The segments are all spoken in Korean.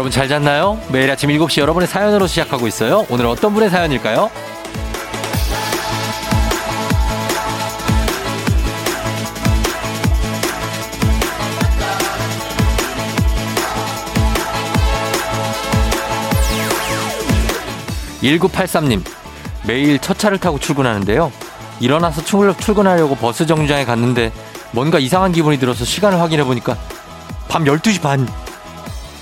여러분 잘 잤나요? 매일 아침 7시 여러분의 사연으로 시작하고 있어요. 오늘 어떤 분의 사연일까요? 1983님, 매일 첫 차를 타고 출근하는데요. 일어나서 출근하려고 버스 정류장에 갔는데 뭔가 이상한 기분이 들어서 시간을 확인해 보니까 밤 12시 반.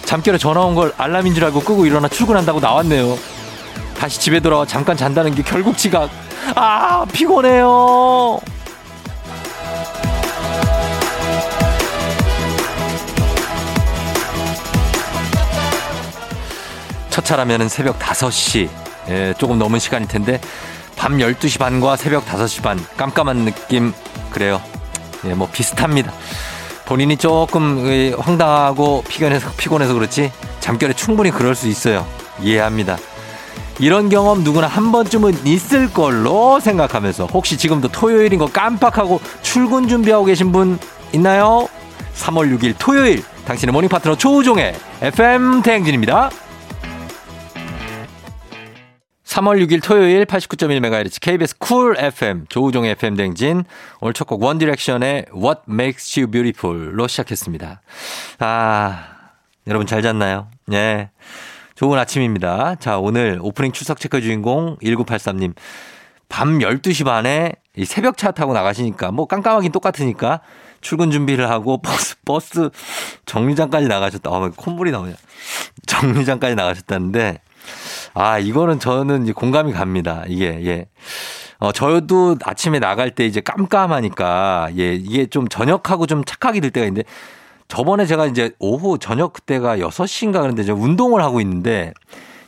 잠결에 전화 온 걸 알람인 줄 알고 끄고 일어나 출근한다고 나왔네요. 다시 집에 돌아와 잠깐 잔다는 게 결국 지각. 아, 피곤해요. 첫 차라면 새벽 5시. 예, 조금 넘은 시간일 텐데 밤 12시 반과 새벽 5시 반 깜깜한 느낌 그래요. 예, 뭐 비슷합니다. 본인이 조금 황당하고 피곤해서 피곤해서 그렇지 잠결에 충분히 그럴 수 있어요. 이해합니다. 이런 경험 누구나 한 번쯤은 있을 걸로 생각하면서 혹시 지금도 토요일인 거 깜빡하고 출근 준비하고 계신 분 있나요? 3월 6일 토요일 당신의 모닝 파트너 조우종의 FM 대행진입니다. 3월 6일 토요일 89.1MHz KBS Cool FM 조우종의 FM 대행진 오늘 첫 곡 원디렉션의 What Makes You Beautiful로 시작했습니다. 아 여러분 잘 잤나요? 예. 좋은 아침입니다. 자 오늘 오프닝 출석 체크 주인공 1983님 밤 12시 반에 새벽 차 타고 나가시니까 뭐 깜깜하긴 똑같으니까 출근 준비를 하고 버스 버스 정류장까지 나가셨다. 아, 콧물이 나오냐. 정류장까지 나가셨다는데 아, 이거는 저는 이제 공감이 갑니다. 이게, 예. 어, 저도 아침에 나갈 때 이제 깜깜하니까, 예, 이게 좀 저녁하고 좀 착각하게 될 때가 있는데, 저번에 제가 이제 오후 저녁 그때가 6시인가 그런데 저 운동을 하고 있는데,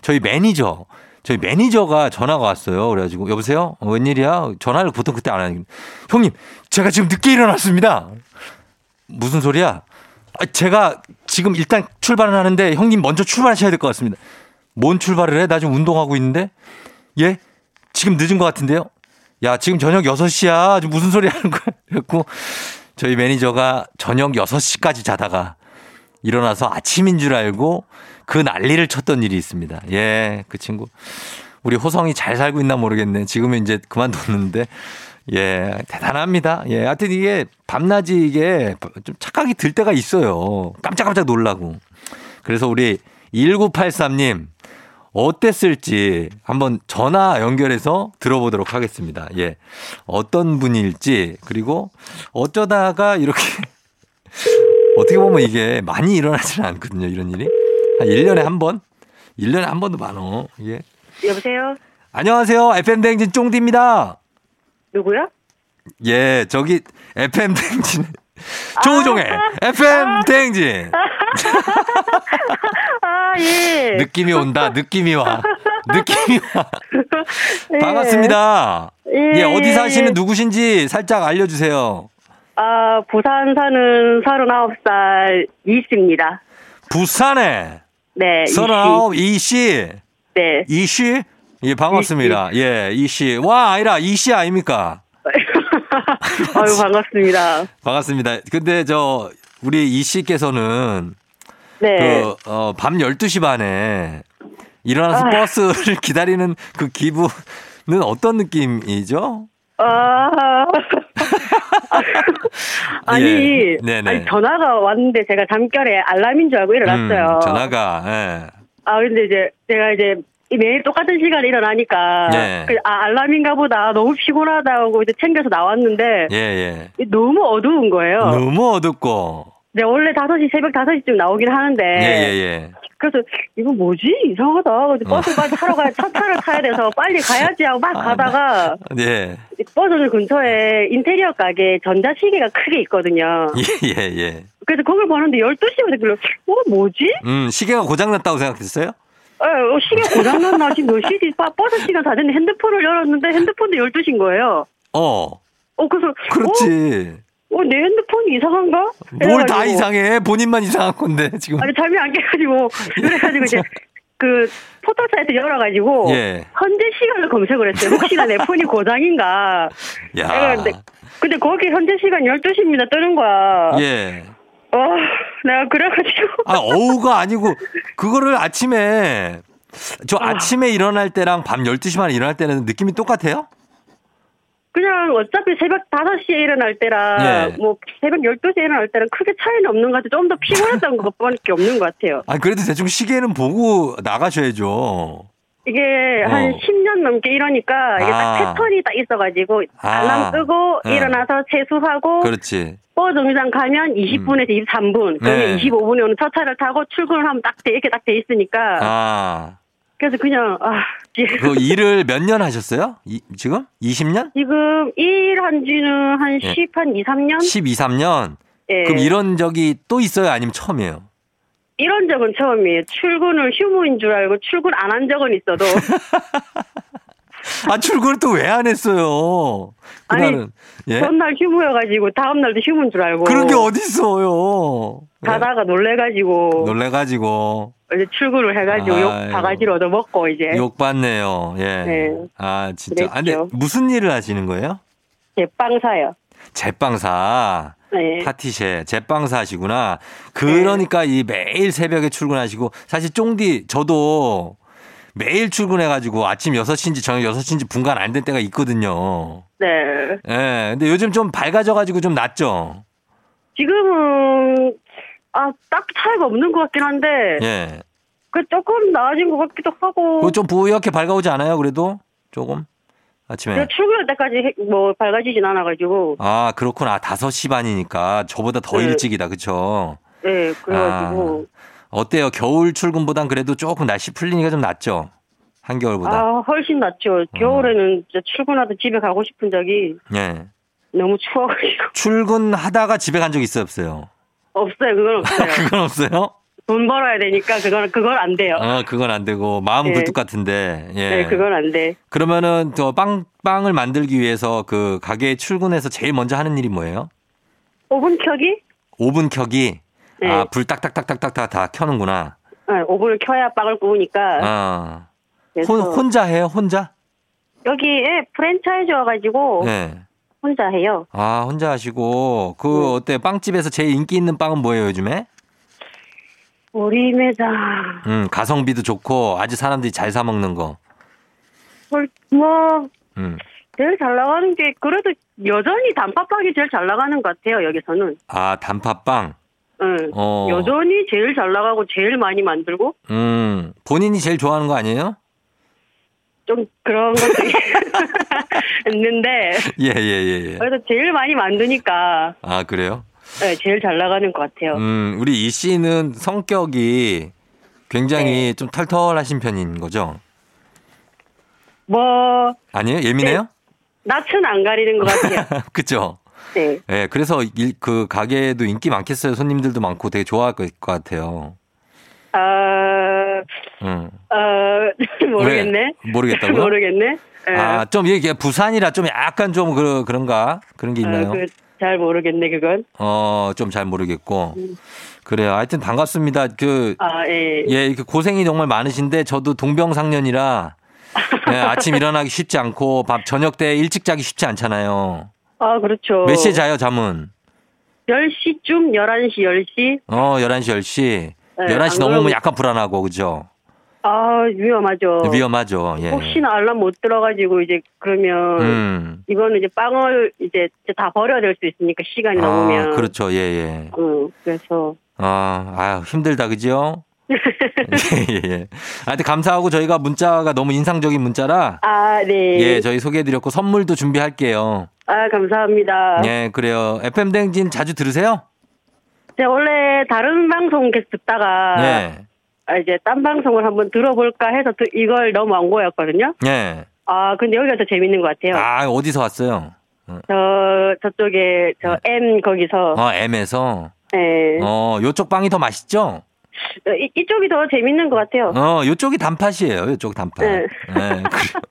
저희 매니저, 저희 매니저가 전화가 왔어요. 그래가지고, 여보세요? 어, 웬일이야? 전화를 보통 그때 안 하는 형님, 제가 지금 늦게 일어났습니다. 무슨 소리야? 아, 제가 지금 일단 출발을 하는데 형님 먼저 출발하셔야 될 것 같습니다. 뭔 출발을 해? 나 지금 운동하고 있는데? 예? 지금 늦은 것 같은데요? 야, 지금 저녁 6시야. 지금 무슨 소리 하는 거야? 그랬고, 저희 매니저가 저녁 6시까지 자다가 일어나서 아침인 줄 알고 그 난리를 쳤던 일이 있습니다. 예, 그 친구. 우리 호성이 잘 살고 있나 모르겠네. 지금은 이제 그만뒀는데. 예, 대단합니다. 예, 하여튼 이게 밤낮이 이게 좀 착각이 들 때가 있어요. 깜짝깜짝 놀라고. 그래서 우리 1983님, 어땠을지 한번 전화 연결해서 들어보도록 하겠습니다. 예. 어떤 분일지, 그리고 어쩌다가 이렇게, 어떻게 보면 이게 많이 일어나지는 않거든요, 이런 일이. 한 1년에 한 번? 1년에 한 번도 많어. 예. 여보세요? 안녕하세요. FM대행진 쫑디입니다. 누구요? 예, 저기, FM대행진. 조우종의 아~ FM 아~ 대행진. 아, 예. 느낌이 온다. 느낌이 와. 느낌이 와. 예. 반갑습니다. 예. 예, 어디 사시는 누구신지 살짝 알려주세요. 아, 부산 사는 39살 이씨입니다. 부산에? 네. 39 이씨? 네. 이씨? 예, 반갑습니다. 이씨. 예, 이씨. 와, 아니라 이씨 아닙니까? 아유, 반갑습니다. 반갑습니다. 근데 저, 우리 이 씨께서는 네. 그, 어, 밤 12시 반에 일어나서 아. 버스를 기다리는 그 기분은 어떤 느낌이죠? 아. 아니, 예. 아니, 전화가 왔는데 제가 잠결에 알람인 줄 알고 일어났어요. 음, 전화가, 예. 아, 근데 이제 제가 이제 매일 똑같은 시간에 일어나니까 예. 그, 아, 알람인가 보다 너무 피곤하다고 이제 챙겨서 나왔는데 예, 예. 너무 어두운 거예요. 너무 어둡고 네, 원래 5시, 새벽 5시쯤 나오긴 하는데. 예, 예, 예. 그래서, 이거 뭐지? 이상하다. 버스 빨리 타러 가야, 차 차를 타야 돼서 빨리 가야지 하고 막 아, 가다가. 네. 버스 근처에 인테리어 가게 전자시계가 크게 있거든요. 예, 예, 예. 그래서 그걸 보는데 12시에 됐길래, 어, 뭐지? 음, 시계가 고장났다고 생각했어요? 어, 어 시계 고장났나? 지금 몇 시지? 버스 시간 다 됐는데 핸드폰을 열었는데 핸드폰도 12시인 거예요. 어. 어, 그래서. 그렇지. 어? 어, 내 핸드폰이 이상한가? 뭘 다 이상해? 본인만 이상한 건데, 지금. 아니, 잠이 안 깨가지고. 그래가지고 이제 그 포털 사이트 열어가지고. 예. 현재 시간을 검색을 했어요. 혹시나 내 폰이 고장인가. 야. 근데, 근데 거기 현재 시간 12시입니다 뜨는 거야. 예. 어. 내가 그래가지고. 아, 어우가 아니고, 그거를 아침에, 저 아. 아침에 일어날 때랑 밤 12시 만에 일어날 때는 느낌이 똑같아요? 그냥 어차피 새벽 5시에 일어날 때랑 예. 뭐 새벽 12시에 일어날 때랑 크게 차이는 없는 것 같아요. 좀 더 피곤했던 것밖에 없는 것 같아요. 아 그래도 대충 시계는 보고 나가셔야죠. 이게 어. 한 10년 넘게 이러니까 이게 아. 딱 패턴이 딱 있어가지고 아. 알람 끄고 네. 일어나서 세수하고 그렇지. 버스 정류장 가면 20분에서 음. 23분 그러면 네. 25분에 오는 첫 차를 타고 출근을 하면 딱 돼, 이렇게 딱 돼 있으니까 아. 그래서 그냥 아 그 일을 몇 년 하셨어요? 이, 지금 20년? 지금 일한 지는 한 10, 예. 한 2, 3년? 12, 3년? 예. 그럼 이런 적이 또 있어요? 아니면 처음이에요? 이런 적은 처음이에요. 출근을 휴무인 줄 알고 출근 안 한 적은 있어도. 아, 출근을 또 왜 안 했어요? 그날은. 아니, 예? 전날 휴무여가지고 다음날도 휴무인 줄 알고. 그런 게 어딨어요. 가다가 놀래가지고. 놀래가지고. 이제 출근을 해가지고 아이고. 욕 바가지로 얻어 먹고 이제. 욕 받네요. 예. 네. 아, 진짜. 아, 근데 무슨 일을 하시는 거예요? 제빵사요. 제빵사. 네. 파티셰, 제빵사 하시구나. 그러니까 네. 이 매일 새벽에 출근하시고 사실 쫑디 저도 매일 출근해가지고 아침 6시인지 저녁 6시인지 분간 안 된 때가 있거든요. 네. 예. 네, 근데 요즘 좀 밝아져가지고 좀 낫죠? 지금은, 아, 딱 차이가 없는 것 같긴 한데. 예. 그 조금 나아진 것 같기도 하고. 그좀 부옇게 밝아오지 않아요, 그래도? 조금? 아침에. 출근할 때까지 뭐 밝아지진 않아가지고. 아, 그렇구나. 5시 반이니까 저보다 더 네. 일찍이다. 그쵸? 네, 그래가지고. 아, 어때요? 겨울 출근보단 그래도 조금 날씨 풀리니까 좀 낫죠? 한겨울보다. 아, 훨씬 낫죠. 겨울에는 음. 출근하다 집에 가고 싶은 적이. 네. 너무 추워가지고. 출근하다가 집에 간 적 있어요, 없어요? 없어요, 그건 없어요. 그건 없어요? 돈 벌어야 되니까 그건 그건 안 돼요. 아, 그건 안 되고 마음은 네. 굴뚝 같은데. 예. 네, 그건 안 돼. 그러면은 저빵 빵을 만들기 위해서 그 가게에 출근해서 제일 먼저 하는 일이 뭐예요? 오븐 켜기? 오븐 켜기. 네. 아, 불 딱딱딱딱딱 다 켜는구나. 네, 오븐을 켜야 빵을 구우니까. 아. 혼, 혼자 해요? 혼자? 여기에 프랜차이즈 와가지고. 네. 혼자 해요. 아, 혼자 하시고. 그, 네. 어때? 빵집에서 제일 인기 있는 빵은 뭐예요, 요즘에? 오리매장. 음, 가성비도 좋고 아주 사람들이 잘 사 먹는 거. 뭐, 음. 제일 잘 나가는 게 그래도 여전히 단팥빵이 제일 잘 나가는 것 같아요 여기서는. 아 단팥빵. 응. 어. 여전히 제일 잘 나가고 제일 많이 만들고. 음. 본인이 제일 좋아하는 거 아니에요? 좀 그런 것도 있는데. 예, 예, 예, 예. 그래도 제일 많이 만드니까. 아, 그래요? 네, 제일 잘 나가는 것 같아요. 음, 우리 이 씨는 성격이 굉장히 네. 좀 털털하신 편인 거죠? 뭐. 아니에요? 예민해요? 네, 낯은 안 가리는 것 같아요. 그죠? 네. 네. 그래서 일, 그 가게에도 인기 많겠어요. 손님들도 많고 되게 좋아할 것 같아요. 아, 음. 어, 모르겠네. 왜? 모르겠다고요? 모르겠네. 네. 아, 좀 이게 부산이라 좀 약간 좀 그, 그런가? 그런 게 아, 있나요? 아, 그, 잘 모르겠네, 그건. 어, 좀 잘 모르겠고. 음. 그래요. 하여튼 반갑습니다. 그, 아, 예. 예, 이렇게 고생이 정말 많으신데 저도 동병상련이라 예, 아침 일어나기 쉽지 않고 밥 저녁 때 일찍 자기 쉽지 않잖아요. 아, 그렇죠. 몇 시에 자요, 잠은? 10시쯤, 11시, 10시? 어, 11시, 10시. 네, 11시 넘으면 약간 불안하고, 그죠? 아, 위험하죠. 위험하죠. 예. 혹시나 알람 못 들어가지고 이제 그러면 음. 이거는 이제 빵을 이제 다 버려야 될 수 있으니까 시간이 아, 넘으면. 그렇죠. 예, 예. 응, 그래서. 아, 아유, 힘들다, 그죠? 예, 예. 하여튼 감사하고 저희가 문자가 너무 인상적인 문자라. 아, 네. 예, 저희 소개해드렸고 선물도 준비할게요. 아, 감사합니다. 예, 그래요. FM댕진 자주 들으세요? 제 원래 다른 방송 계속 듣다가. 예. 아, 이제 딴 방송을 한번 들어볼까 해서 이걸 너무 안 거였거든요. 네. 아, 근데 여기가 더 재밌는 것 같아요. 아, 어디서 왔어요? 어. 저, 저쪽에, 저, 네. M, 거기서. 어, M에서? 네. 어, 요쪽 빵이 더 맛있죠? 어, 이, 이쪽이 더 재밌는 것 같아요. 어, 요쪽이 단팥이에요. 요쪽 단팥. 네. 네.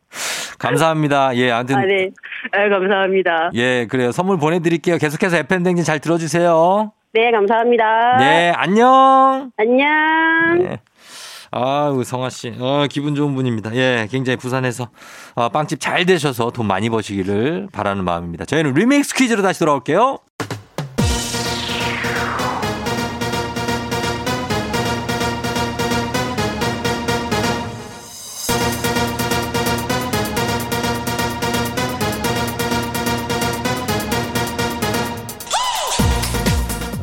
감사합니다. 예, 아무튼. 아, 네. 아, 감사합니다. 예, 그래요. 선물 보내드릴게요. 계속해서 FM댕진 잘 들어주세요. 네, 감사합니다. 네, 안녕. 안녕. 네. 아우 성아 씨, 어, 기분 좋은 분입니다. 예, 굉장히 부산에서 어, 빵집 잘 되셔서 돈 많이 버시기를 바라는 마음입니다. 저희는 리믹스 퀴즈로 다시 돌아올게요.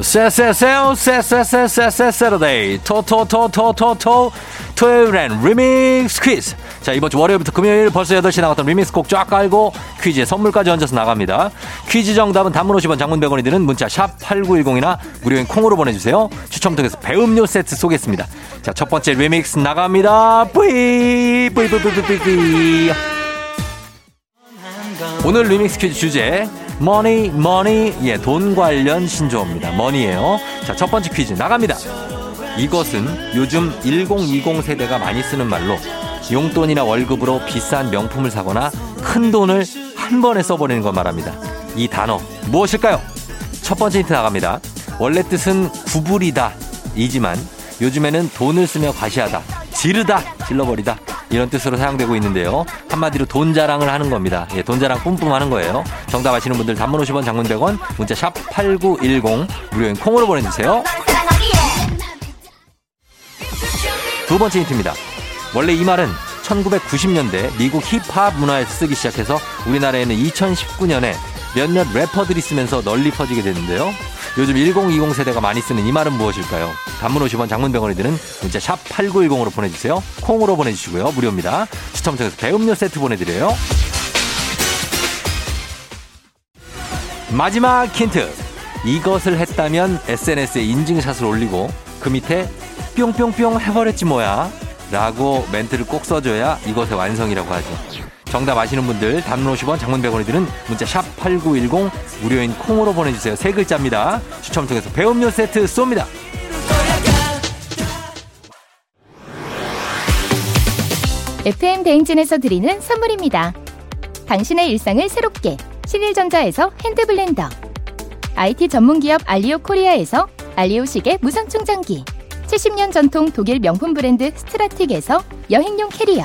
쎄쎄쎄오 쎄쎄쎄쎄쎄 Saturday 토토토토토토 토요일엔 리믹스 퀴즈 자 이번 주 월요일부터 금요일 벌써 8시 나갔던 리믹스 곡 쫙 깔고 퀴즈에 선물까지 얹어서 나갑니다 퀴즈 정답은 단문 50원 장문 100원이 드는 문자 샵 8910이나 무료인 콩으로 보내주세요 추첨 통해서 배음료 세트 쏘겠습니다 자 첫 번째 리믹스 나갑니다 뿌이 뿌이 뿌이 뿌이 뿌이 오늘 리믹스 퀴즈 주제 money money 예 돈 관련 신조어입니다. money예요. 자, 첫 번째 퀴즈 나갑니다. 이것은 요즘 1020 세대가 많이 쓰는 말로 용돈이나 월급으로 비싼 명품을 사거나 큰 돈을 한 번에 써버리는 걸 말합니다. 이 단어 무엇일까요? 첫 번째 힌트 나갑니다. 원래 뜻은 구부리다 이지만 요즘에는 돈을 쓰며 과시하다 지르다 질러버리다 이런 뜻으로 사용되고 있는데요. 한마디로 돈 자랑을 하는 겁니다. 예, 돈 자랑 뿜뿜 하는 거예요. 정답 아시는 분들 단문 50원 장문 100원 문자 샵 8910 무료인 콩으로 보내주세요. 두 번째 힌트입니다. 원래 이 말은 1990년대 미국 힙합 문화에서 쓰기 시작해서 우리나라에는 2019년에 몇몇 래퍼들이 쓰면서 널리 퍼지게 됐는데요. 요즘 1020 세대가 많이 쓰는 이 말은 무엇일까요? 단문 50원 장문 병원이 드는 문자 샵 8910으로 보내주세요. 콩으로 보내주시고요. 무료입니다. 추첨 통해서 배음료 세트 보내드려요. 마지막 힌트. 이것을 했다면 SNS에 인증샷을 올리고 그 밑에 뿅뿅뿅 해버렸지 뭐야 라고 멘트를 꼭 써줘야 이것의 완성이라고 하죠. 정답 아시는 분들 단문 50원 장문 100원이 드는 문자 샵 8910 무료인 콩으로 보내주세요. 세 글자입니다. 추첨 통해서 배음료 세트 쏩니다. FM 대행진에서 드리는 선물입니다. 당신의 일상을 새롭게 신일전자에서 핸드블렌더 IT 전문기업 알리오 코리아에서 알리오 시계 무선 충전기 70년 전통 독일 명품 브랜드 스트라틱에서 여행용 캐리어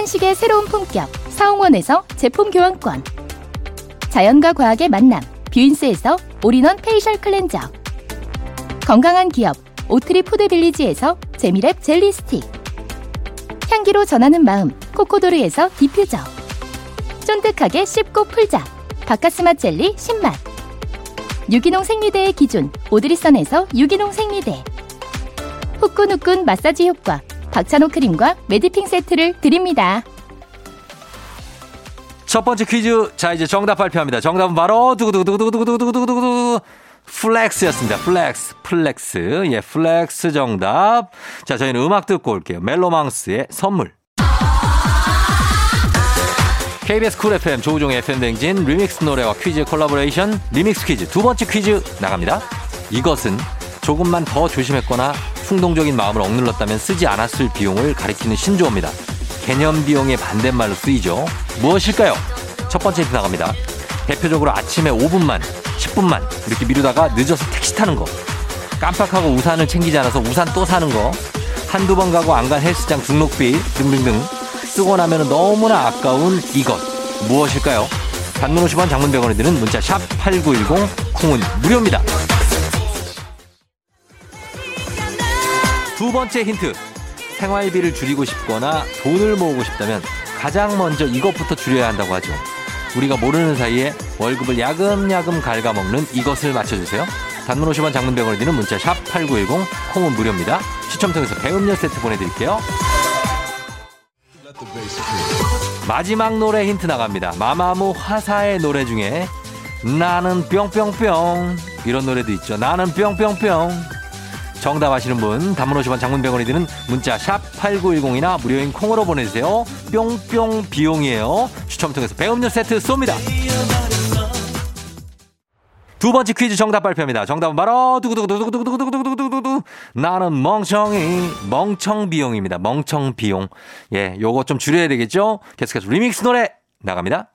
한식의 새로운 품격 사홍원에서 제품 교환권. 자연과 과학의 만남 뷰인스에서 올인원 페이셜 클렌저. 건강한 기업 오트리 푸드빌리지에서 재미랩 젤리 스틱. 향기로 전하는 마음 코코도르에서 디퓨저. 쫀득하게 씹고 풀자 바카스마 젤리 10맛. 유기농 생리대의 기준 오드리선에서 유기농 생리대. 후끈후끈 마사지 효과 박찬호 크림과 매디핑 세트를 드립니다. 첫 번째 퀴즈. 자, 이제 정답 발표합니다. 정답은 바로 두구두구두구두구두구두구두구 flex였습니다. Flex, flex. 예, flex 정답. 자, 저희는 음악 듣고 올게요. 멜로망스의 선물. KBS 쿨 FM 조우종의 FM 댕진 리믹스 노래와 퀴즈 콜라보레이션 리믹스 퀴즈 두 번째 퀴즈 나갑니다. 이것은 조금만 더 조심했거나 충동적인 마음을 억눌렀다면 쓰지 않았을 비용을 가리키는 신조어입니다. 개념 비용의 반대말로 쓰이죠. 무엇일까요? 첫 번째 힌트 나갑니다. 대표적으로 아침에 5분만, 10분만 이렇게 미루다가 늦어서 택시 타는 거. 깜빡하고 우산을 챙기지 않아서 우산 또 사는 거. 한두 번 가고 안 간 헬스장 등록비 등등등 쓰고 나면 너무나 아까운 이것 무엇일까요? 단문 50원 장문 100원이 드는 문자 샵 8910 콩은 무료입니다. 두 번째 힌트. 생활비를 줄이고 싶거나 돈을 모으고 싶다면 가장 먼저 이것부터 줄여야 한다고 하죠. 우리가 모르는 사이에 월급을 야금야금 갉아먹는 이것을 맞춰주세요. 단문 50원 장문 100원이 드는 문자 샵 8910 콩은 무료입니다. 추첨 통해서 배음료 세트 보내드릴게요. 마지막 노래 힌트 나갑니다. 마마무 화사의 노래 중에 나는 뿅뿅뿅 이런 노래도 있죠. 나는 뿅뿅뿅 정답 아시는 분 단문 50원 장문 100원이 드는 문자 샵 8910이나 무료인 콩으로 보내주세요. 뿅뿅 비용이에요. 추첨 통해서 배음료 세트 쏩니다. 두 번째 퀴즈 정답 발표입니다. 정답은 바로 두구두구두구두구두구두구두구두구 나는 멍청이 멍청 비용입니다. 멍청 비용. 예, 요거 좀 줄여야 되겠죠? 계속해서 리믹스 노래 나갑니다.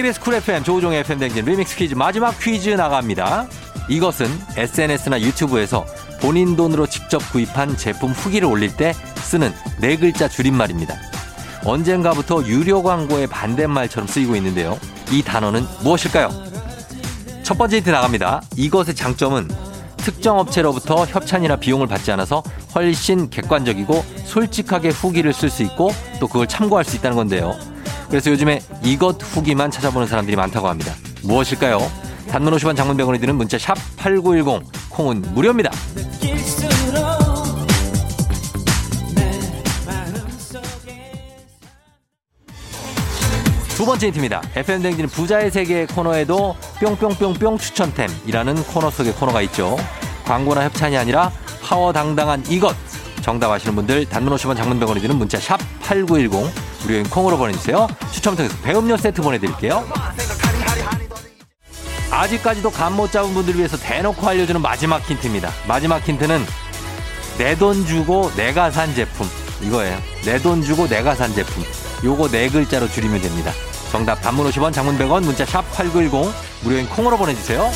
KBS 쿨 FM 조우종의 FM 댕진 리믹스 퀴즈 마지막 퀴즈 나갑니다. 이것은 SNS나 유튜브에서 본인 돈으로 직접 구입한 제품 후기를 올릴 때 쓰는 네 글자 줄임말입니다. 언젠가부터 유료 광고의 반대말처럼 쓰이고 있는데요. 이 단어는 무엇일까요? 첫 번째 힌트 나갑니다. 이것의 장점은 특정 업체로부터 협찬이나 비용을 받지 않아서 훨씬 객관적이고 솔직하게 후기를 쓸 수 있고 또 그걸 참고할 수 있다는 건데요. 그래서 요즘에 이것 후기만 찾아보는 사람들이 많다고 합니다. 무엇일까요? 단문 50원 장문 100원이 드는 문자 샵 8910 콩은 무료입니다. 두 번째 힌트입니다. FM댕지는 부자의 세계 코너에도 뿅뿅뿅뿅 추천템이라는 코너 속의 코너가 있죠. 광고나 협찬이 아니라 파워 당당한 이것 정답 아시는 분들 단문 50원 장문 100원이 드는 문자 샵 8910 무료인 콩으로 보내주세요. 추첨 통해서 배음료 세트 보내드릴게요. 아직까지도 감 못 잡은 분들을 위해서 대놓고 알려주는 마지막 힌트입니다. 마지막 힌트는 내 돈 주고 내가 산 제품 이거예요. 내 돈 주고 내가 산 제품 요거 네 글자로 줄이면 됩니다. 정답 단문 50원 장문 100원 문자 샵 8910 무료인 콩으로 보내주세요.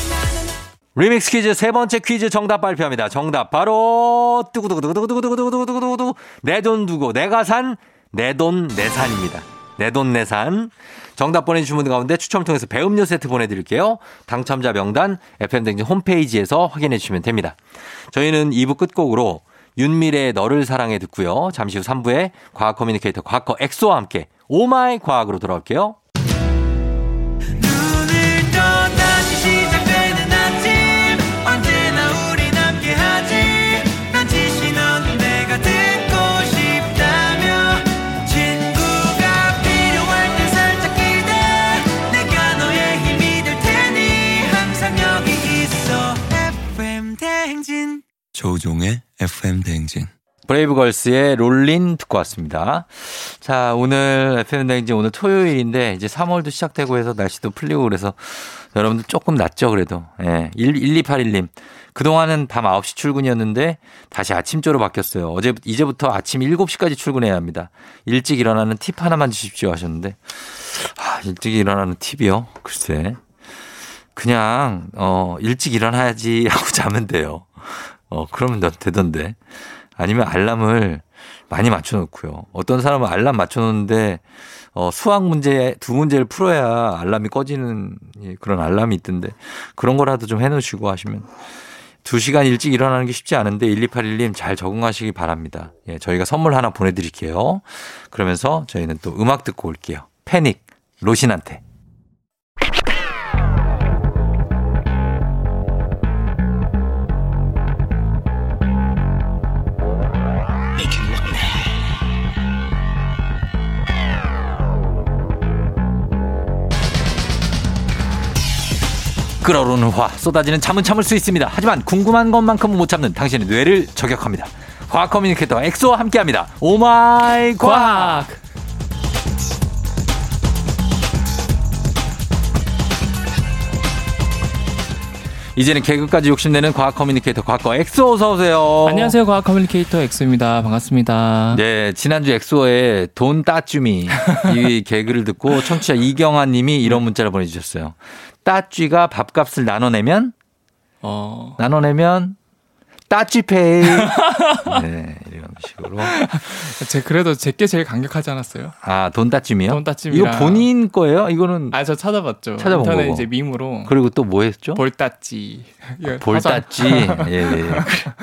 리믹스 퀴즈 세 번째 퀴즈 정답 발표합니다. 정답 바로 뚜구두구두구두구두구두구두구두구두구 내 돈 주고 내가 산 내돈 내산입니다. 내돈 내산 정답 보내주신 분들 가운데 추첨 통해서 배음료 세트 보내드릴게요. 당첨자 명단 FM댕진 홈페이지에서 확인해 주시면 됩니다. 저희는 2부 끝곡으로 윤미래의 너를 사랑해 듣고요. 잠시 후 3부에 과학 커뮤니케이터 과학커 엑소와 함께 oh my 과학으로 돌아올게요. 조우종의 FM 대행진. 브레이브걸스의 롤린 듣고 왔습니다. 자, 오늘 FM 대행진 오늘 토요일인데 이제 3월도 시작되고 해서 날씨도 풀리고 그래서 여러분들 조금 낫죠, 그래도. 예. 1281님. 그동안은 밤 9시 출근이었는데 다시 아침조로 바뀌었어요. 어제, 이제부터 아침 7시까지 출근해야 합니다. 일찍 일어나는 팁 하나만 주십시오 하셨는데. 아, 일찍 일어나는 팁이요? 글쎄. 그냥, 어, 일찍 일어나야지 하고 자면 돼요. 어, 그러면 되던데. 아니면 알람을 많이 맞춰놓고요. 어떤 사람은 알람 맞춰놓는데 어, 수학 문제 두 문제를 풀어야 알람이 꺼지는 그런 알람이 있던데 그런 거라도 좀 해놓으시고 하시면 두 시간 일찍 일어나는 게 쉽지 않은데 1281님 잘 적응하시기 바랍니다. 예, 저희가 선물 하나 보내드릴게요. 그러면서 저희는 또 음악 듣고 올게요. 패닉, 로신한테. 끓어오르는 화 쏟아지는 잠은 참을 수 있습니다. 하지만 궁금한 것만큼은 못 참는 당신의 뇌를 저격합니다. 과학 커뮤니케이터 엑소와 함께합니다. Oh my 과학. 이제는 개그까지 욕심내는 과학 커뮤니케이터 과학과 엑소 어서 오세요. 안녕하세요. 과학 커뮤니케이터 엑소입니다. 반갑습니다. 네, 지난주 엑소의 Don't touch me 이 개그를 듣고 청취자 이경아 님이 이런 문자를 보내 주셨어요. 따쥐가 밥값을 나눠내면? 어... 나눠내면 따쥐페이. 네, 식으로. 제 그래도 제게 제일 강력하지 않았어요? 아, Don't touch me요? Don't touch me. 이거 본인 거예요? 이거는 아, 저 찾아봤죠. 찾아본 거고. 이제 밈으로. 그리고 또 뭐 했죠? 볼따찌. 아, 볼따찌. 예, 예.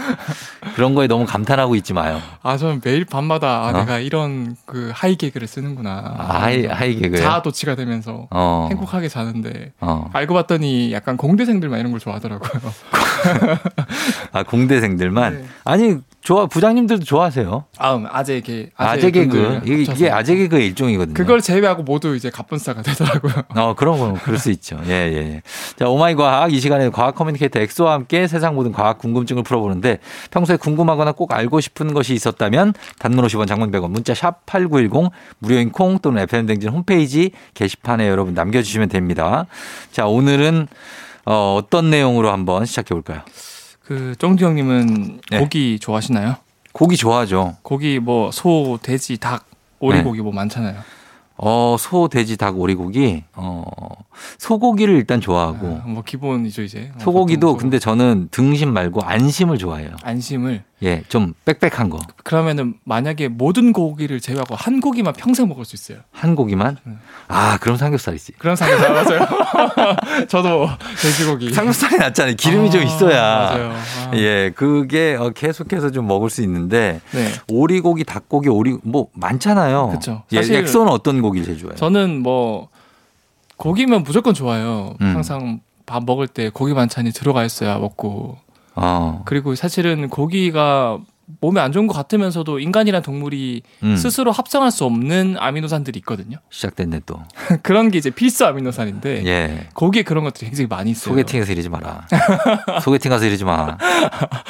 그런 거에 너무 감탄하고 있지 마요. 아, 저는 매일 밤마다 아, 어? 내가 이런 그 하이 개그를 쓰는구나. 아, 하이 하이 개그. 자아 도취가 되면서 어. 행복하게 자는데 어. 알고 봤더니 약간 공대생들만 이런 걸 좋아하더라고요. 아, 공대생들만. 네. 아니 좋아 부장님들도 좋아 하세요. 아, 음, 아재 개 아재, 개그 이게, 이게 아재 개그의 일종이거든요. 그걸 제외하고 모두 이제 갑분싸가 되더라고요. 어 그런 건 그럴 수 있죠. 예예. 예, 예. 자 오마이 과학 이 시간에 과학 커뮤니케이터 엑소와 함께 세상 모든 과학 궁금증을 풀어보는데 평소에 궁금하거나 꼭 알고 싶은 것이 있었다면 단문 50원 장문 100원 문자 샵 #8910 무료인 콩 또는 FM 댕진 홈페이지 게시판에 여러분 남겨주시면 됩니다. 자 오늘은 어, 어떤 내용으로 한번 시작해 볼까요? 그 쫑디 형님은 네. 고기 좋아하시나요? 고기 좋아하죠. 고기 뭐 소, 돼지, 닭, 오리고기 네. 뭐 많잖아요. 어, 소, 돼지, 닭, 오리고기. 어, 소고기를 일단 좋아하고. 아, 뭐 기본이죠, 이제. 소고기도 근데 저는 등심 말고 안심을 좋아해요. 안심을? 예, 좀 빽빽한 거. 그러면은 만약에 모든 고기를 제외하고 한 고기만 평생 먹을 수 있어요. 한 고기만? 네. 아, 그럼 삼겹살이지. 그럼 삼겹살 맞아요. 저도 돼지고기. 삼겹살이 낫잖아요. 기름이 아, 좀 있어야. 맞아요. 아. 예, 그게 어, 계속해서 좀 먹을 수 있는데 네. 오리고기, 닭고기, 오리 뭐 많잖아요. 그렇죠. 예, 엑소는 어떤 고기 를 제일 좋아해요? 저는 뭐 고기면 무조건 좋아요. 음. 항상 밥 먹을 때 고기 반찬이 들어가 있어야 먹고. 어. 그리고 사실은 고기가 몸에 안 좋은 것 같으면서도 인간이란 동물이 음. 스스로 합성할 수 없는 아미노산들이 있거든요. 시작됐네 또. 그런 게 이제 필수 아미노산인데 예. 거기에 그런 것들이 굉장히 많이 있어요. 소개팅에서 이러지 마라. 소개팅 가서 이러지 마.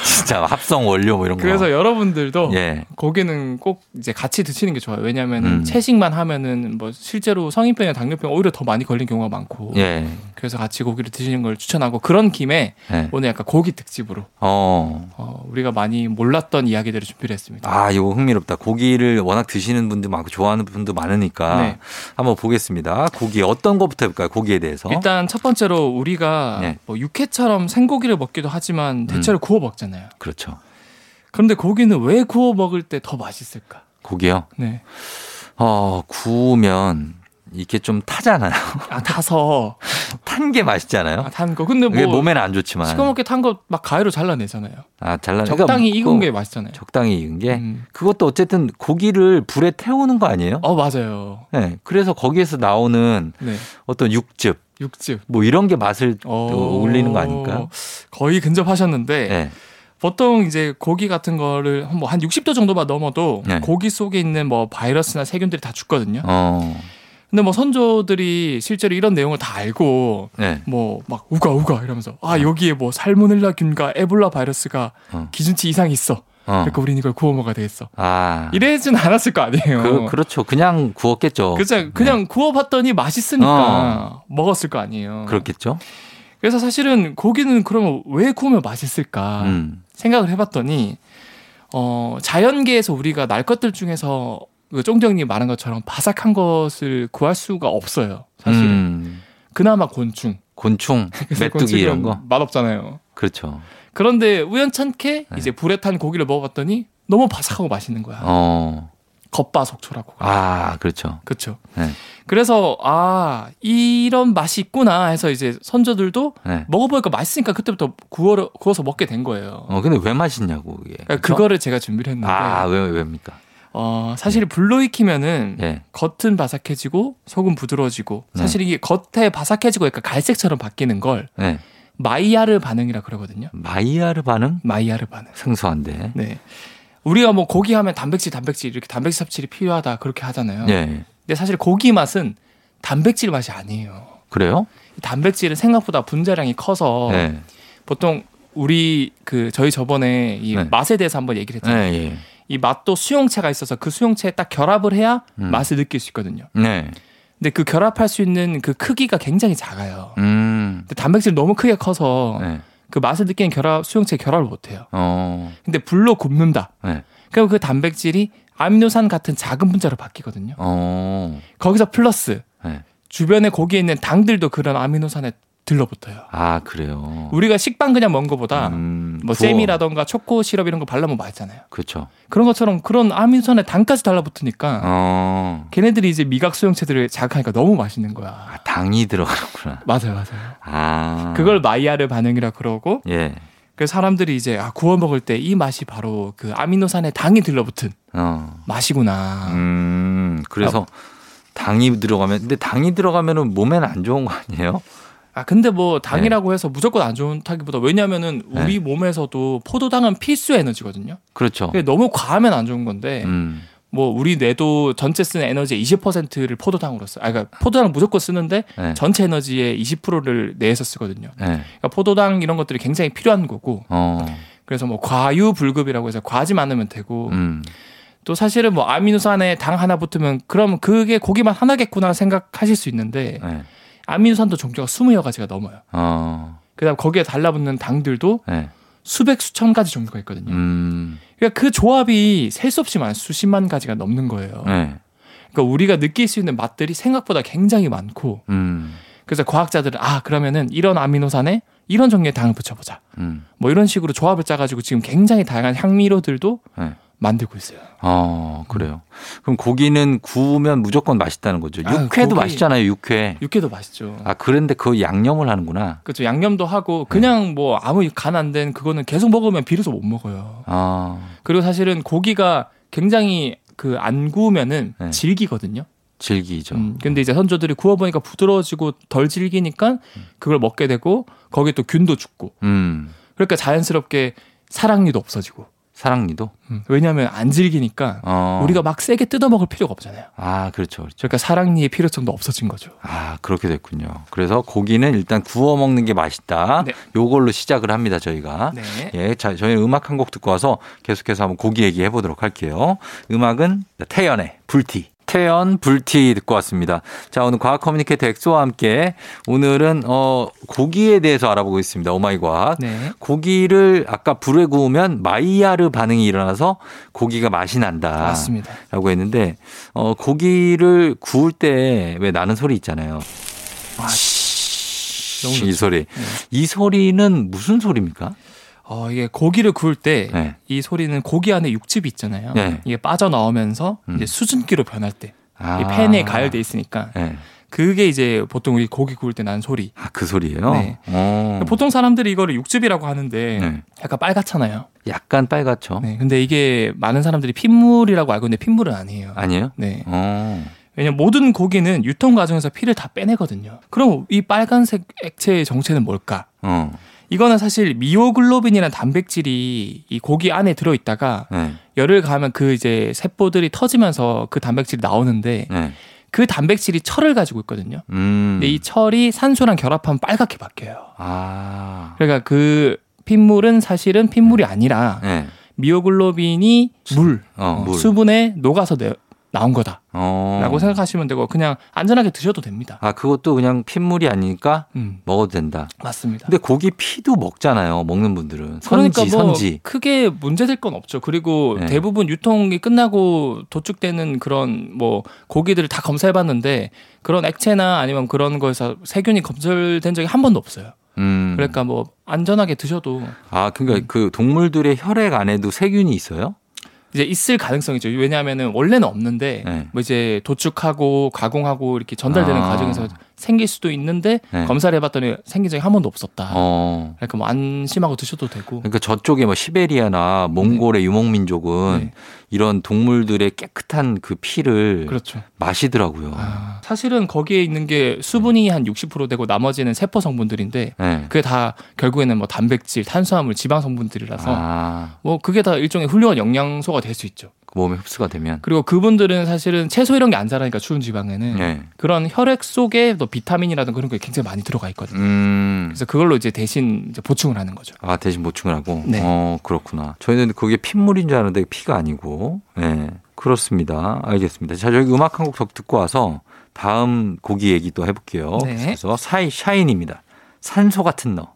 진짜 합성 원료 뭐 이런 거. 그래서 여러분들도 예. 고기는 꼭 이제 같이 드시는 게 좋아요. 왜냐하면 음. 채식만 하면은 뭐 실제로 성인병이나 당뇨병 오히려 더 많이 걸린 경우가 많고. 예. 그래서 같이 고기를 드시는 걸 추천하고 그런 김에 예. 오늘 약간 고기 특집으로 어. 어, 우리가 많이 몰랐던 이야기들을 준비를 했습니다. 아, 이거 흥미롭다. 고기를 워낙 드시는 분도 많고 좋아하는 분도 많으니까 네. 한번 보겠습니다. 고기 어떤 것부터 해볼까요? 고기에 대해서. 일단 첫 번째로 우리가 네. 뭐 육회처럼 생고기를 먹기도 하지만 대체로 음. 구워 먹잖아요. 그렇죠. 그런데 고기는 왜 구워 먹을 때 더 맛있을까? 고기요? 네. 어, 구우면 이게 좀 타잖아요. 아, 타서. 탄 게 맛있잖아요. 아, 탄 거. 근데 뭐. 몸에는 안 좋지만. 시커멓게 탄 거 막 가위로 잘라내잖아요. 아, 잘라 적당히 그러니까 익은 게 맛있잖아요. 적당히 익은 게. 음. 그것도 어쨌든 고기를 불에 태우는 거 아니에요? 어, 맞아요. 네. 그래서 거기에서 나오는 네. 어떤 육즙. 육즙. 뭐 이런 게 맛을 어... 올리는 거 아닐까? 거의 근접하셨는데. 네. 보통 이제 고기 같은 거를 뭐한 60도 정도만 넘어도 네. 고기 속에 있는 뭐 바이러스나 세균들이 다 죽거든요. 어. 근데 뭐 선조들이 실제로 이런 내용을 다 알고 네. 뭐막 우가 우가 이러면서 아 어. 여기에 뭐 살모넬라균과 에볼라 바이러스가 어. 기준치 이상이 있어. 어. 그러니까 우리는 이걸 구워 먹어야 되겠어. 아. 이래진 않았을 거 아니에요. 그, 렇죠 그냥 구웠겠죠. 그죠. 그냥 네. 구워봤더니 맛있으니까 어. 먹었을 거 아니에요. 그렇겠죠. 그래서 사실은 고기는 그러면 왜 구우면 맛있을까 음. 생각을 해봤더니 어, 자연계에서 우리가 날 것들 중에서 그 쫑정님 말한 것처럼 바삭한 것을 구할 수가 없어요. 사실은. 음. 그나마 곤충. 곤충, 메뚜기 이런 거. 맛없잖아요. 그렇죠. 그런데 우연찮게 네. 이제 불에 탄 고기를 먹어봤더니 너무 바삭하고 맛있는 거야. 어. 겉바속촉라고. 아, 그렇죠. 그렇죠. 네. 그래서 아 이런 맛이 있구나 해서 이제 선조들도 네. 먹어보니까 맛있으니까 그때부터 구워 구워서 먹게 된 거예요. 어, 근데 왜 맛있냐고 이게. 그러니까 그거를 제가 준비를 했는데. 아, 왜 왜입니까? 어, 사실 불로 익히면은 네. 겉은 바삭해지고 속은 부드러워지고 네. 사실 이게 겉에 바삭해지고 약간 갈색처럼 바뀌는 걸 네. 마이야르 반응이라 그러거든요. 마이야르 반응? 마이야르 반응. 생소한데. 네. 우리가 뭐 고기 하면 단백질, 단백질 이렇게 단백질 섭취이 필요하다 그렇게 하잖아요. 네. 근데 사실 고기 맛은 단백질 맛이 아니에요. 그래요? 단백질은 생각보다 분자량이 커서 네. 보통 우리 그 저희 저번에 이 네. 맛에 대해서 한번 얘기를 했잖아요. 네, 예. 이 맛도 수용체가 있어서 그 수용체에 딱 결합을 해야 음. 맛을 느낄 수 있거든요. 네. 근데 그 결합할 수 있는 그 크기가 굉장히 작아요. 음. 근데 단백질 너무 크게 커서 네. 그 맛을 느끼는 결합 수용체 결합을 못 해요. 어. 근데 불로 굽는다. 네. 그럼 그 단백질이 아미노산 같은 작은 분자로 바뀌거든요. 어. 거기서 플러스 네. 주변에 거기에 있는 당들도 그런 아미노산에 들러붙어요. 아 그래요. 우리가 식빵 그냥 먹은 것보다 음, 뭐 부어. 잼이라던가 초코 시럽 이런 거 발라면 맛있잖아요. 그렇죠. 그런 것처럼 그런 아미노산에 당까지 달라붙으니까 어. 걔네들이 이제 미각 수용체들을 자극하니까 너무 맛있는 거야. 아, 당이 들어가는구나. 맞아요, 맞아요. 아 그걸 마이야르 반응이라 그러고. 예. 그 사람들이 이제 아 구워 먹을 때 이 맛이 바로 그 아미노산에 당이 들러붙은 어. 맛이구나. 음 그래서 아, 당이 들어가면 근데 당이 들어가면은 몸에는 안 좋은 거 아니에요? 아 근데 뭐 당이라고 네. 해서 무조건 안 좋다기보다 왜냐하면은 우리 네. 몸에서도 포도당은 필수 에너지거든요. 그렇죠. 너무 과하면 안 좋은 건데 음. 뭐 우리 뇌도 전체 쓰는 에너지의 20%를 포도당으로 써. 아 그러니까 포도당 무조건 쓰는데 네. 전체 에너지의 20%를 뇌에서 쓰거든요. 네. 그러니까 포도당 이런 것들이 굉장히 필요한 거고. 어. 그래서 뭐 과유불급이라고 해서 과하지 않으면 되고. 음. 또 사실은 뭐 아미노산에 당 하나 붙으면 그럼 그게 고기만 하나겠구나 생각하실 수 있는데 네. 아미노산도 종류가 20여 가지가 넘어요. 어. 그다음 거기에 달라붙는 당들도 네. 수백 수천 가지 종류가 있거든요. 음. 그러니까 그 조합이 셀 수 없이 많 수십만 가지가 넘는 거예요. 네. 그러니까 우리가 느낄 수 있는 맛들이 생각보다 굉장히 많고 음. 그래서 과학자들은 아 그러면은 이런 아미노산에 이런 종류의 당을 붙여보자. 음. 뭐 이런 식으로 조합을 짜가지고 지금 굉장히 다양한 향미료들도 네. 만들고 있어요. 어, 그래요. 그럼 고기는 구우면 무조건 맛있다는 거죠. 아, 육회도 아, 맛있잖아요, 육회. 육회도 맛있죠. 아, 그런데 그 양념을 하는구나. 그렇죠. 양념도 하고 그냥 네. 뭐 아무 간 안 된 그거는 계속 먹으면 비로소 못 먹어요. 아. 그리고 사실은 고기가 굉장히 그 안 구우면은 네. 질기거든요. 질기죠. 음, 근데 이제 선조들이 구워보니까 부드러워지고 덜 질기니까 그걸 먹게 되고 거기에 또 균도 죽고. 음. 그러니까 자연스럽게 사랑니도 없어지고. 사랑니도? 음. 왜냐하면 안 질기니까 어. 우리가 막 세게 뜯어 먹을 필요가 없잖아요. 아 그렇죠, 그렇죠. 그러니까 사랑니의 필요성도 없어진 거죠. 아 그렇게 됐군요. 그래서 고기는 일단 구워 먹는 게 맛있다. 네. 요걸로 시작을 합니다 저희가. 네. 예, 자 저희는 음악 한 곡 듣고 와서 계속해서 한번 고기 얘기해 보도록 할게요. 음악은 태연의 불티. 태연 불티 듣고 왔습니다. 자, 오늘 과학 커뮤니케이터 엑소와 함께 오늘은 어 고기에 대해서 알아보고 있습니다. 오마이 과학. 네. 고기를 아까 불에 구우면 마이야르 반응이 일어나서 고기가 맛이 난다. 맞습니다. 라고 했는데 어 고기를 구울 때 왜 나는 소리 있잖아요. 아, 이 소리. 네. 이 소리는 무슨 소리입니까? 어, 이게 고기를 구울 때이 네. 소리는 고기 안에 육즙이 있잖아요. 네. 이게 빠져나오면서 음. 이제 수증기로 변할 때. 아. 이 팬에 가열돼 있으니까. 네. 그게 이제 보통 우리 고기 구울 때 나는 소리. 아, 그 소리예요? 네. 오. 어. 보통 사람들이 이거를 육즙이라고 하는데 네. 약간 빨갛잖아요. 약간 빨갛죠. 네. 근데 이게 많은 사람들이 핏물이라고 알고 있는데 pit물은 아니에요. 아니에요? 네. 오. 어. 왜냐면 모든 고기는 유통 과정에서 피를 다 빼내거든요. 그럼 이 빨간색 액체의 정체는 뭘까? 어. 이거는 사실 미오글로빈이라는 단백질이 이 고기 안에 들어 있다가 네. 열을 가하면 그 이제 세포들이 터지면서 그 단백질이 나오는데 네. 그 단백질이 철을 가지고 있거든요. 음. 근데 이 철이 산소랑 결합하면 빨갛게 바뀌어요. 아. 그러니까 그 핏물은 사실은 핏물이 아니라 네. 미오글로빈이 물, 어, 물, 수분에 녹아서 나온 거다라고 어. 생각하시면 되고 그냥 안전하게 드셔도 됩니다. 아 그것도 그냥 핏물이 아니니까 음. 먹어도 된다. 맞습니다. 근데 고기 피도 먹잖아요. 먹는 분들은 선지 그러니까 뭐 선지. 크게 문제될 건 없죠. 그리고 네. 대부분 유통이 끝나고 도축되는 그런 뭐 고기들을 다 검사해봤는데 그런 액체나 아니면 그런 거에서 세균이 검출된 적이 한 번도 없어요. 음. 그러니까 뭐 안전하게 드셔도. 아 그러니까 음. 그 동물들의 혈액 안에도 세균이 있어요? 이제 있을 가능성이죠. 왜냐하면은 원래는 없는데 네. 뭐 이제 도축하고 가공하고 이렇게 전달되는 아. 과정에서 생길 수도 있는데 네. 검사를 해봤더니 생긴 적이 한 번도 없었다. 어. 그러니까 뭐 안심하고 드셔도 되고. 그러니까 저쪽에 뭐 시베리아나 몽골의 네. 유목민족은 네. 이런 동물들의 깨끗한 그 피를 그렇죠. 마시더라고요. 아. 사실은 거기에 있는 게 수분이 한 60% 되고 나머지는 세포 성분들인데 네. 그게 다 결국에는 뭐 단백질, 탄수화물, 지방 성분들이라서 아. 뭐 그게 다 일종의 훌륭한 영양소가 될 수 있죠. 몸에 흡수가 되면 그리고 그분들은 사실은 채소 이런 게 안 자라니까 추운 지방에는 네. 그런 혈액 속에 또 비타민이라든 그런 게 굉장히 많이 들어가 있거든요. 음. 그래서 그걸로 이제 대신 이제 보충을 하는 거죠. 아 대신 보충을 하고. 네. 어 그렇구나. 저희는 그게 핏물인 줄 알았는데 피가 아니고. 네. 그렇습니다. 알겠습니다. 자 저희 음악 한곡더 듣고 와서 다음 고기 얘기 또 해볼게요. 네. 그래서 사이 샤인입니다. 산소 같은 너.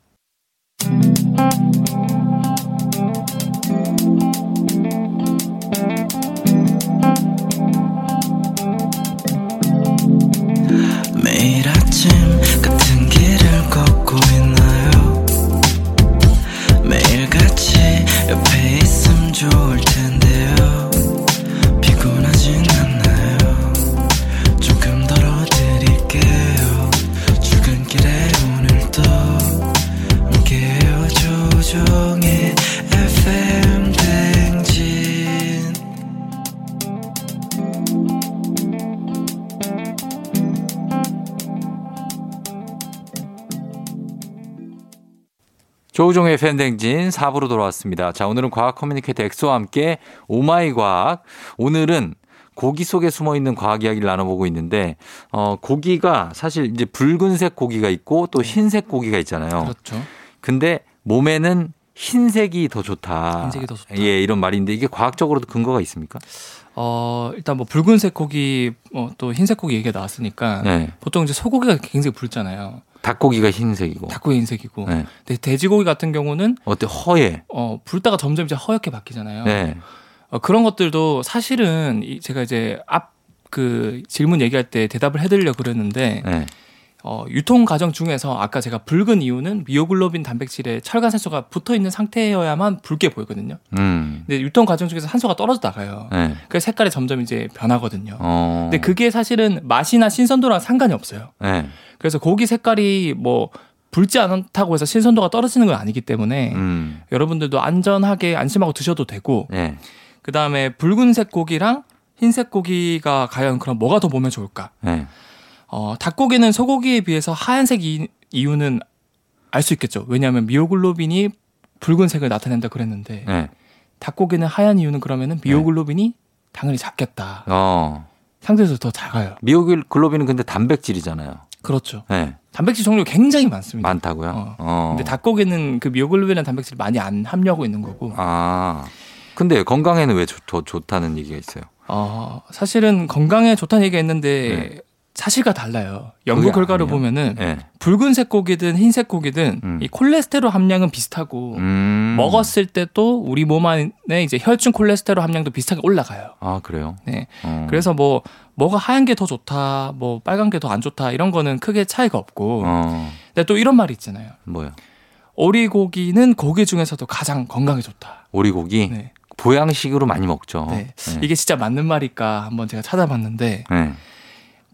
음. 조우종의 FM 댕진 4부로 돌아왔습니다. 자, 오늘은 과학 커뮤니케이터 엑소와 함께 오마이 과학. 오늘은 고기 속에 숨어 있는 과학 이야기를 나눠보고 있는데, 어, 고기가 사실 이제 붉은색 고기가 있고 또 네. 흰색 고기가 있잖아요. 그렇죠. 근데 몸에는 흰색이 더 좋다. 흰색이 더 좋다. 예, 이런 말인데 이게 과학적으로도 근거가 있습니까? 어, 일단 뭐 붉은색 고기, 뭐또 흰색 고기 얘기가 나왔으니까 네. 보통 이제 소고기가 굉장히 붉잖아요. 닭고기가 흰색이고. 닭고기 흰색이고. 네. 근데 돼지고기 같은 경우는 어때 허예. 어 불다가 점점 이제 허옇게 바뀌잖아요. 네. 어, 그런 것들도 사실은 제가 이제 앞 그 질문 얘기할 때 대답을 해드리려고 그랬는데 네. 어, 유통 과정 중에서 아까 제가 붉은 이유는 미오글로빈 단백질에 철간 산소가 붙어 있는 상태여야만 붉게 보이거든요. 음. 근데 유통 과정 중에서 산소가 떨어져 나가요. 네. 그래서 색깔이 점점 이제 변하거든요. 어. 근데 그게 사실은 맛이나 신선도랑 상관이 없어요. 네. 그래서 고기 색깔이 뭐 붉지 않다고 해서 신선도가 떨어지는 건 아니기 때문에 음. 여러분들도 안전하게 안심하고 드셔도 되고 네. 그 다음에 붉은색 고기랑 흰색 고기가 과연 그럼 뭐가 더 몸에 좋을까? 네. 어, 닭고기는 소고기에 비해서 하얀색 이, 이유는 알 수 있겠죠. 왜냐하면 미오글로빈이 붉은색을 나타낸다 그랬는데 네. 닭고기는 하얀 이유는 그러면은 미오글로빈이 네. 당연히 작겠다. 어. 상대에서 더 작아요. 미오글로빈은 근데 단백질이잖아요. 그렇죠. 네. 단백질 종류가 굉장히 많습니다. 많다고요? 어. 어. 근데 닭고기는 그 미오글로빈이라는 단백질을 많이 안 함유하고 있는 거고. 아. 근데 건강에는 왜 더 좋다는 얘기가 있어요? 어, 사실은 건강에 좋다는 얘기가 있는데 네. 사실과 달라요. 연구 결과를? 보면은 네. 붉은색 고기든 흰색 고기든 음. 이 콜레스테롤 함량은 비슷하고 음. 먹었을 때도 우리 몸 안에 이제 혈중 콜레스테롤 함량도 비슷하게 올라가요. 아 그래요? 네. 어. 그래서 뭐 뭐가 하얀 게 더 좋다, 뭐 빨간 게 더 안 좋다 이런 거는 크게 차이가 없고. 어. 근데 또 이런 말이 있잖아요. 뭐요? 오리고기는 고기 중에서도 가장 건강에 좋다. 오리고기? 네. 보양식으로 많이 먹죠. 네. 네. 이게 진짜 맞는 말일까 한번 제가 찾아봤는데. 네.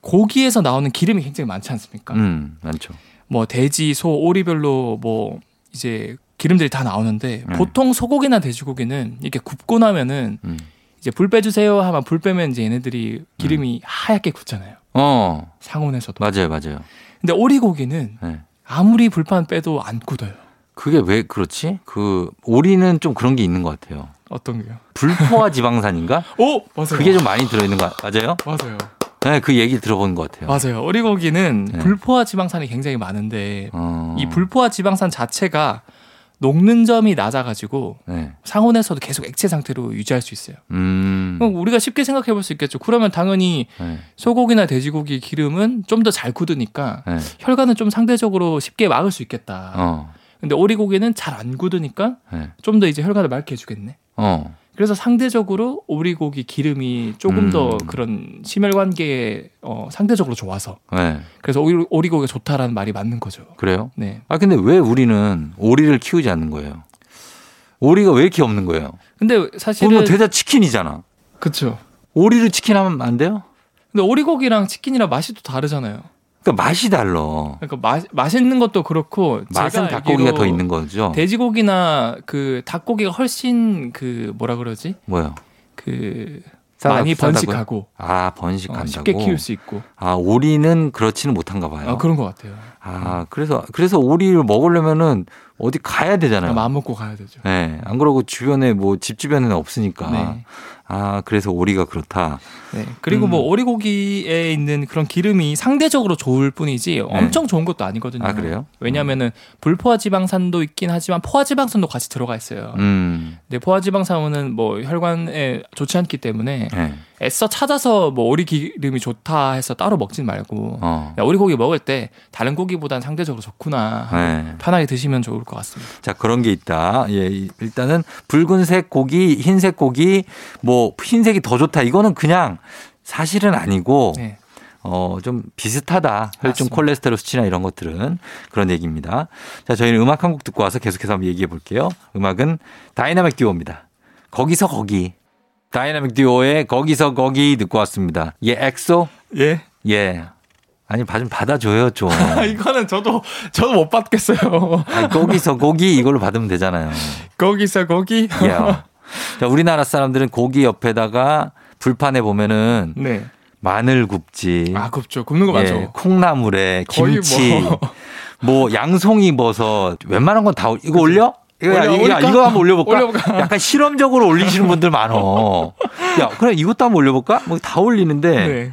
고기에서 나오는 기름이 굉장히 많지 않습니까? 음, 많죠. 뭐 돼지, 소, 오리별로 뭐 이제 기름들이 다 나오는데 음. 보통 소고기나 돼지고기는 이렇게 굽고 나면은 음. 이제 불 빼주세요 하면 불 빼면 이제 얘네들이 기름이 음. 하얗게 굳잖아요. 어. 상온에서도. 맞아요, 맞아요. 근데 오리고기는 네. 아무리 불판 빼도 안 굳어요. 그게 왜 그렇지? 그 오리는 좀 그런 게 있는 것 같아요. 어떤 게요? 불포화 지방산인가? 오 맞아요. 그게 좀 많이 들어있는 거 맞아요? 맞아요. 네, 그 얘기 들어본 것 같아요. 맞아요. 오리고기는 네. 불포화 지방산이 굉장히 많은데 어... 이 불포화 지방산 자체가 녹는 점이 낮아가지고 네. 상온에서도 계속 액체 상태로 유지할 수 있어요. 음... 우리가 쉽게 생각해 볼 수 있겠죠. 그러면 당연히 네. 소고기나 돼지고기 기름은 좀 더 잘 굳으니까 네. 혈관은 좀 상대적으로 쉽게 막을 수 있겠다. 어. 근데 오리고기는 잘 안 굳으니까 네. 좀더 이제 혈관을 맑게 해주겠네. 어. 그래서 상대적으로 오리고기 기름이 조금 음. 더 그런 심혈관계에 어, 상대적으로 좋아서. 네. 그래서 오리, 오리고기가 좋다라는 말이 맞는 거죠. 그래요? 네. 아 근데 왜 우리는 오리를 키우지 않는 거예요? 오리가 왜 이렇게 없는 거예요? 근데 사실은 뭐 대자 치킨이잖아. 그렇죠. 오리를 치킨 하면 안 돼요? 근데 오리고기랑 치킨이랑 맛이 또 다르잖아요. 그러니까 맛이 달라. 그러니까 맛 맛있는 것도 그렇고 맛은 닭고기가 더 있는 거죠. 돼지고기나 그 닭고기가 훨씬 그 뭐라 그러지? 뭐요? 그 싸다, 많이 번식하고 아 번식한다고 어, 쉽게 키울 수 있고 아 오리는 그렇지는 못한가 봐요. 아 그런 것 같아요. 아 그래서 그래서 오리를 먹으려면은 어디 가야 되잖아요. 마음 먹고 가야 되죠. 네, 안 그러고 주변에 뭐 집 주변에는 없으니까. 네. 아, 그래서 오리가 그렇다. 네. 그리고 뭐 음. 뭐 오리고기에 있는 그런 기름이 상대적으로 좋을 뿐이지 네. 엄청 좋은 것도 아니거든요. 아, 그래요? 왜냐면은 불포화 지방산도 있긴 하지만 포화 지방산도 같이 들어가 있어요. 음. 근데 포화 지방산은 뭐 혈관에 좋지 않기 때문에 네. 애써 찾아서 뭐 오리 기름이 좋다 해서 따로 먹진 말고 어. 오리 고기 먹을 때 다른 고기보단 상대적으로 좋구나 네. 편하게 드시면 좋을 것 같습니다. 자 그런 게 있다. 예 일단은 붉은색 고기, 흰색 고기 뭐 흰색이 더 좋다. 이거는 그냥 사실은 아니고. 네. 어, 좀 비슷하다. 혈중 콜레스테롤 수치나 이런 것들은 그런 얘기입니다. 자, 저희는 음악 한 곡 듣고 와서 계속해서 한번 얘기해 볼게요. 음악은 다이나믹 듀오입니다. 거기서 거기. 다이나믹 듀오의 거기서 거기 듣고 왔습니다. 예, 엑소? 예. 예. 아니, 좀 받아줘요, 좀. 이거는 저도, 저도 못 받겠어요. 아니, 거기서 고기 이걸로 받으면 되잖아요. 거기서 고기? 예. 자, 우리나라 사람들은 고기 옆에다가 불판에 보면은 네. 마늘 굽지. 아, 굽죠. 굽는 거 맞죠. 예, 콩나물에 김치. 뭐. 뭐 양송이 버섯 웬만한 건 다 이거 올려? 이거, 올려, 이거, 이거 한번 올려볼까? 올려볼까? 약간 실험적으로 올리시는 분들 많어. 야, 그래, 이것도 한번 올려볼까? 뭐 다 올리는데, 네.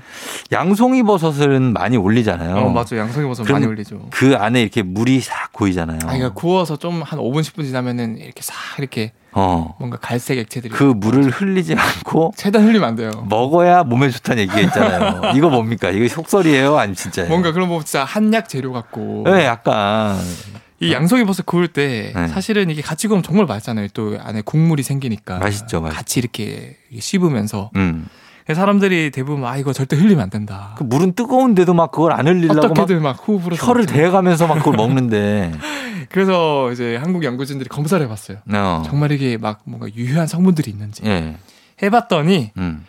양송이 버섯은 많이 올리잖아요. 어, 맞죠. 양송이 버섯 많이 올리죠. 그 안에 이렇게 물이 싹 고이잖아요. 아, 그러니까 구워서 좀 한 5분, 10분 지나면은 이렇게 싹 이렇게 어. 뭔가 갈색 액체들이 그 물을 흘리지 않고 최대한 흘리면 안 돼요. 먹어야 몸에 좋다는 얘기가 있잖아요. 이거 뭡니까? 이거 속설이에요? 아니 진짜예요? 뭔가 그런 거 진짜 한약 재료 같고. 네, 약간 이 양송이 버섯 구울 때 네. 사실은 이게 같이 구우면 정말 맛있잖아요. 또 안에 국물이 생기니까 맛있죠, 맛있죠. 같이 이렇게 씹으면서. 음. 사람들이 대부분 아 이거 절대 흘리면 안 된다. 그 물은 뜨거운데도 막 그걸 안 흘리려고 어떻게든 막, 막 호흡으로 혀를 대가면서 막 그걸 먹는데. 그래서 이제 한국 연구진들이 검사를 해봤어요. 어. 정말 이게 막 뭔가 유효한 성분들이 있는지 예. 해봤더니 음.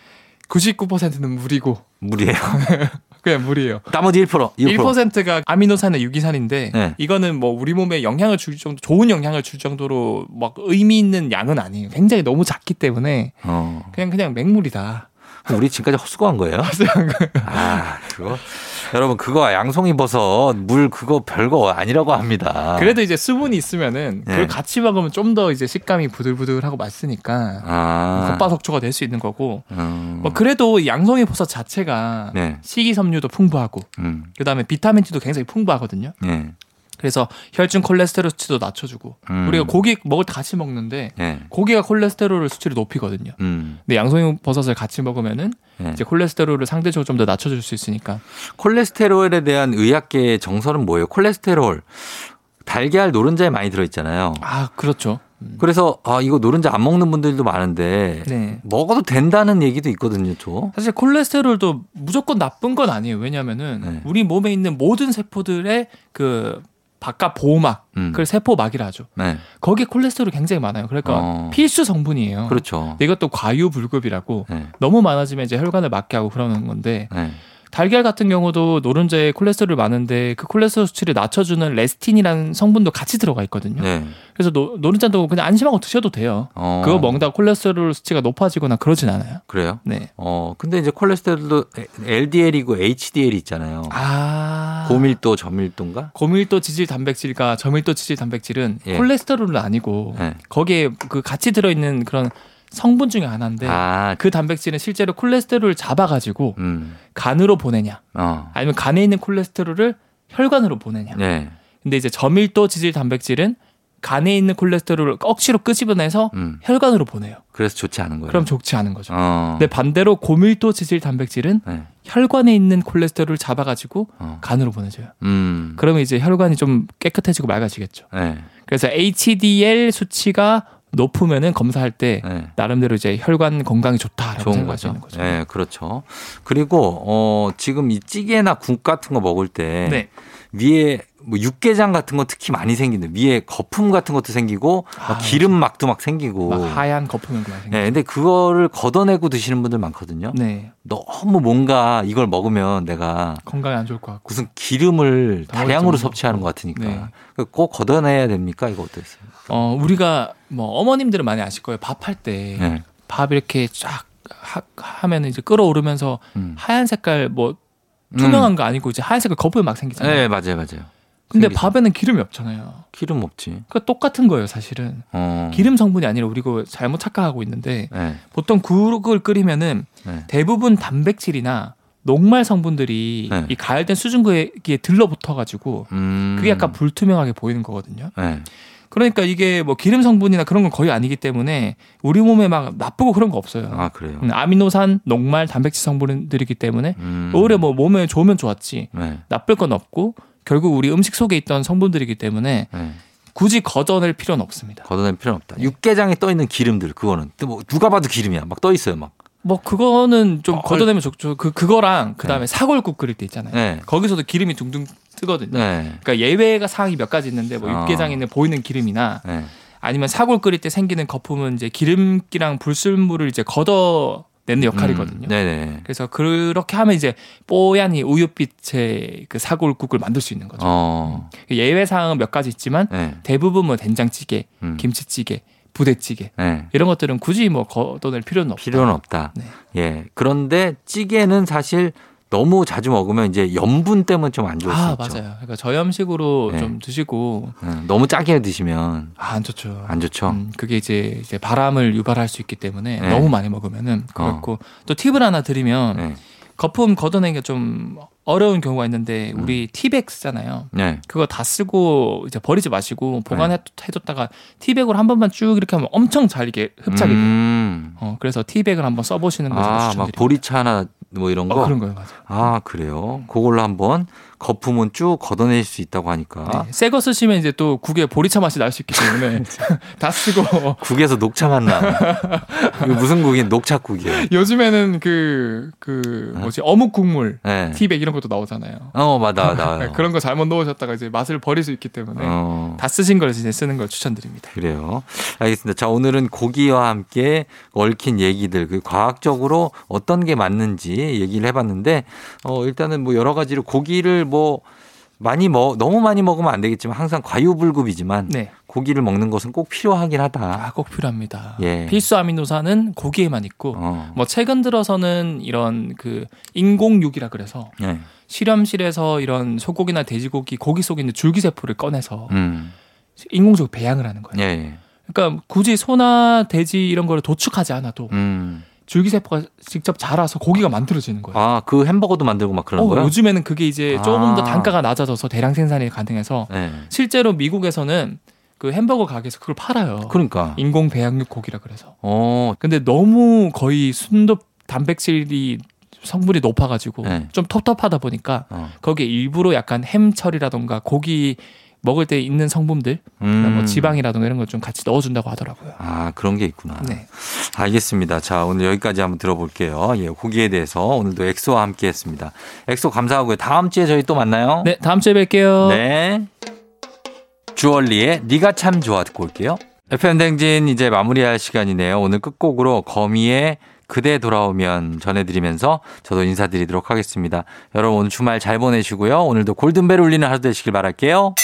99%는 물이고 물이에요. 그냥 물이에요. 나머지 1%, 1%. 1%가 아미노산의 유기산인데 네. 이거는 뭐 우리 몸에 영향을 줄 정도 좋은 영향을 줄 정도로 막 의미 있는 양은 아니에요. 굉장히 너무 작기 때문에 어. 그냥 그냥 맹물이다. 우리 지금까지 헛수고한 거예요? 헛수고한 거예요. 아, 그거. 여러분, 그거 양송이 버섯, 물 그거 별거 아니라고 합니다. 그래도 이제 수분이 있으면은 그걸 네. 같이 먹으면 좀 더 이제 식감이 부들부들하고 맛있으니까 아. 겉바속촉가 될 수 있는 거고. 음. 뭐 그래도 양송이 버섯 자체가 네. 식이섬유도 풍부하고, 음. 그 다음에 비타민 D도 굉장히 풍부하거든요. 네. 그래서 혈중 콜레스테롤 수치도 낮춰주고 음. 우리가 고기 먹을 때 같이 먹는데 네. 고기가 콜레스테롤 수치를 높이거든요. 음. 근데 양송이 버섯을 같이 먹으면은 네. 이제 콜레스테롤을 상대적으로 좀 더 낮춰줄 수 있으니까. 콜레스테롤에 대한 의학계의 정설은 뭐예요? 콜레스테롤 달걀 노른자에 많이 들어있잖아요. 아 그렇죠. 음. 그래서 아 이거 노른자 안 먹는 분들도 많은데 네. 먹어도 된다는 얘기도 있거든요, 저. 사실 콜레스테롤도 무조건 나쁜 건 아니에요. 왜냐면은 네. 우리 몸에 있는 모든 세포들의 그 바깥 보호막, 음. 그걸 세포막이라 하죠. 네. 거기에 콜레스테롤이 굉장히 많아요. 그러니까 어. 필수 성분이에요. 그렇죠. 이것도 과유불급이라고 네. 너무 많아지면 이제 혈관을 막게 하고 그러는 건데 네. 달걀 같은 경우도 노른자에 콜레스테롤 많은데 그 콜레스테롤 수치를 낮춰주는 레시틴이라는 성분도 같이 들어가 있거든요. 네. 그래서 노, 노른자도 그냥 안심하고 드셔도 돼요. 어. 그거 먹다 콜레스테롤 수치가 높아지거나 그러진 않아요. 그래요? 네. 어 근데 이제 콜레스테롤도 LDL이고 HDL 있잖아요. 아 고밀도 저밀도인가? 고밀도 지질 단백질과 저밀도 지질 단백질은 예. 콜레스테롤은 아니고 네. 거기에 그 같이 들어있는 그런 성분 중에 하나인데 아. 그 단백질은 실제로 콜레스테롤을 잡아가지고 음. 간으로 보내냐 어. 아니면 간에 있는 콜레스테롤을 혈관으로 보내냐. 네. 근데 이제 저밀도 지질 단백질은 간에 있는 콜레스테롤을 억지로 끄집어내서 음. 혈관으로 보내요. 그래서 좋지 않은 거예요. 그럼 좋지 않은 거죠. 어. 근데 반대로 고밀도 지질 단백질은 네. 혈관에 있는 콜레스테롤을 잡아가지고 어. 간으로 보내줘요. 음. 그러면 이제 혈관이 좀 깨끗해지고 맑아지겠죠. 네. 그래서 HDL 수치가 높으면은 검사할 때 네. 나름대로 이제 혈관 건강이 좋다라고 좋은 거죠. 거죠. 네, 그렇죠. 그리고 어 지금 이 찌개나 국 같은 거 먹을 때 네. 위에 뭐 육개장 같은 거 특히 많이 생기는 위에 거품 같은 것도 생기고 아, 기름 막도 막 생기고 막 하얀 거품이 많이 생기고. 네, 근데 그거를 걷어내고 드시는 분들 많거든요. 네. 너무 뭔가 이걸 먹으면 내가 건강에 안 좋을 것 같고 무슨 기름을 다량으로 섭취하는 것 같으니까 네. 꼭 걷어내야 됩니까? 이거 어땠어요? 어, 우리가 뭐 어머님들은 많이 아실 거예요. 밥할 때밥 네. 이렇게 쫙 하, 면 이제 끓어오르면서 음. 하얀 색깔 뭐 투명한 음. 거 아니고 이제 하얀 색깔 거품이 막 생기잖아요. 네, 맞아요, 맞아요. 근데 생기죠. 밥에는 기름이 없잖아요. 기름 없지. 그러니까 똑같은 거예요, 사실은. 어. 기름 성분이 아니라 우리가 잘못 착각하고 있는데 네. 보통 국을 끓이면은 네. 대부분 단백질이나 녹말 성분들이 네. 이 가열된 수증기에 들러붙어 가지고 음. 그게 약간 불투명하게 보이는 거거든요. 네. 그러니까 이게 뭐 기름 성분이나 그런 건 거의 아니기 때문에 우리 몸에 막 나쁘고 그런 거 없어요. 아 그래요. 음, 아미노산, 녹말, 단백질 성분들이기 때문에 음. 오히려 뭐 몸에 좋으면 좋았지 네. 나쁠 건 없고 결국 우리 음식 속에 있던 성분들이기 때문에 네. 굳이 걷어낼 필요는 없습니다. 걷어낼 필요는 없다. 네. 육개장에 떠 있는 기름들 그거는 뭐 누가 봐도 기름이야. 막 떠 있어요, 막. 뭐 그거는 좀 어, 걷어내면 좋죠. 그 그거랑 그다음에 네. 사골국 끓일 때 있잖아요. 네. 거기서도 기름이 둥둥 뜨거든요. 네. 그러니까 예외가 사항이 몇 가지 있는데 뭐 어. 육개장에 있는 보이는 기름이나 네. 아니면 사골 끓일 때 생기는 거품은 이제 기름기랑 불순물을 이제 걷어 내는 역할이거든요. 음, 그래서 그렇게 하면 이제 뽀얀 이 우유빛의 그 사골국을 만들 수 있는 거죠. 어. 음. 예외 사항은 몇 가지 있지만 네. 대부분 뭐 된장찌개, 음. 김치찌개, 부대찌개 네. 이런 것들은 굳이 뭐 걷어낼 필요는 없다. 필요는 없다. 네. 예. 그런데 찌개는 사실 너무 자주 먹으면 이제 염분 때문에 좀 안 좋을 아, 수 있죠. 맞아요. 그러니까 저염식으로 네. 좀 드시고 네. 너무 짜게 드시면 아, 안 좋죠. 안 좋죠. 음, 그게 이제, 이제 바람을 유발할 수 있기 때문에 네. 너무 많이 먹으면은 그렇고 어. 또 팁을 하나 드리면 네. 거품 걷어내기가 좀 어려운 경우가 있는데 음. 우리 음. 티백 쓰잖아요. 네. 그거 다 쓰고 이제 버리지 마시고 보관해뒀다가 네. 티백으로 한 번만 쭉 이렇게 하면 엄청 잘 이게 흡착이 돼요. 음. 어, 그래서 티백을 한번 써보시는 걸 아, 추천드립니다. 막 보리차나 뭐 이런 어, 거. 어, 그런 거요, 맞아요. 아 그래요. 그걸로 한번 거품은 쭉 걷어낼 수 있다고 하니까. 네. 새거 쓰시면 이제 또 국에 보리차 맛이 날 수 있기 때문에 다 쓰고. 국에서 녹차 맛 나. 무슨 국이 녹차국이에요. 요즘에는 그, 그, 뭐지, 어묵 국물, 네. 티백 이런 것도 나오잖아요. 어, 맞아, 나와요. 그런 거 잘못 넣으셨다가 이제 맛을 버릴 수 있기 때문에 어. 다 쓰신 걸 이제 쓰는 걸 추천드립니다. 그래요. 알겠습니다. 자, 오늘은 고기와 함께 얽힌 얘기들, 그 과학적으로 어떤 게 맞는지 얘기를 해봤는데, 어, 일단은 뭐 여러 가지로 고기를 뭐 많이 먹 너무 많이 먹으면 안 되겠지만 항상 과유불급이지만 네. 고기를 먹는 것은 꼭 필요하긴 하다. 아, 꼭 필요합니다. 예. 필수 아미노산은 고기에만 있고 어. 뭐 최근 들어서는 이런 그 인공육이라 그래서 예. 실험실에서 이런 소고기나 돼지고기 고기 속에 있는 줄기세포를 꺼내서 음. 인공적으로 배양을 하는 거예요. 예. 그러니까 굳이 소나 돼지 이런 거를 도축하지 않아도 음. 줄기세포가 직접 자라서 고기가 만들어지는 거예요. 아, 그 햄버거도 만들고 막 그런 어, 거예요? 요즘에는 그게 이제 아. 조금 더 단가가 낮아져서 대량 생산이 가능해서 네. 실제로 미국에서는 그 햄버거 가게에서 그걸 팔아요. 그러니까 인공 배양육 고기라 그래서. 어. 근데 너무 거의 순도 단백질이 성분이 높아가지고 네. 좀 텁텁하다 보니까 어. 거기에 일부러 약간 햄 처리라던가 고기 먹을 때 있는 성분들, 뭐 음. 뭐 지방이라든가 이런 걸 좀 같이 넣어준다고 하더라고요. 아 그런 게 있구나. 네. 알겠습니다. 자 오늘 여기까지 한번 들어볼게요. 예, 고기에 대해서 오늘도 엑소와 함께했습니다. 엑소 감사하고요. 다음 주에 저희 또 만나요. 네, 다음 주에 뵐게요. 네. 주얼리의 네가 참 좋아 듣고 올게요. FM 댕진 이제 마무리할 시간이네요. 오늘 끝곡으로 거미의 그대 돌아오면 전해드리면서 저도 인사드리도록 하겠습니다. 여러분 오늘 주말 잘 보내시고요. 오늘도 골든벨 울리는 하루 되시길 바랄게요.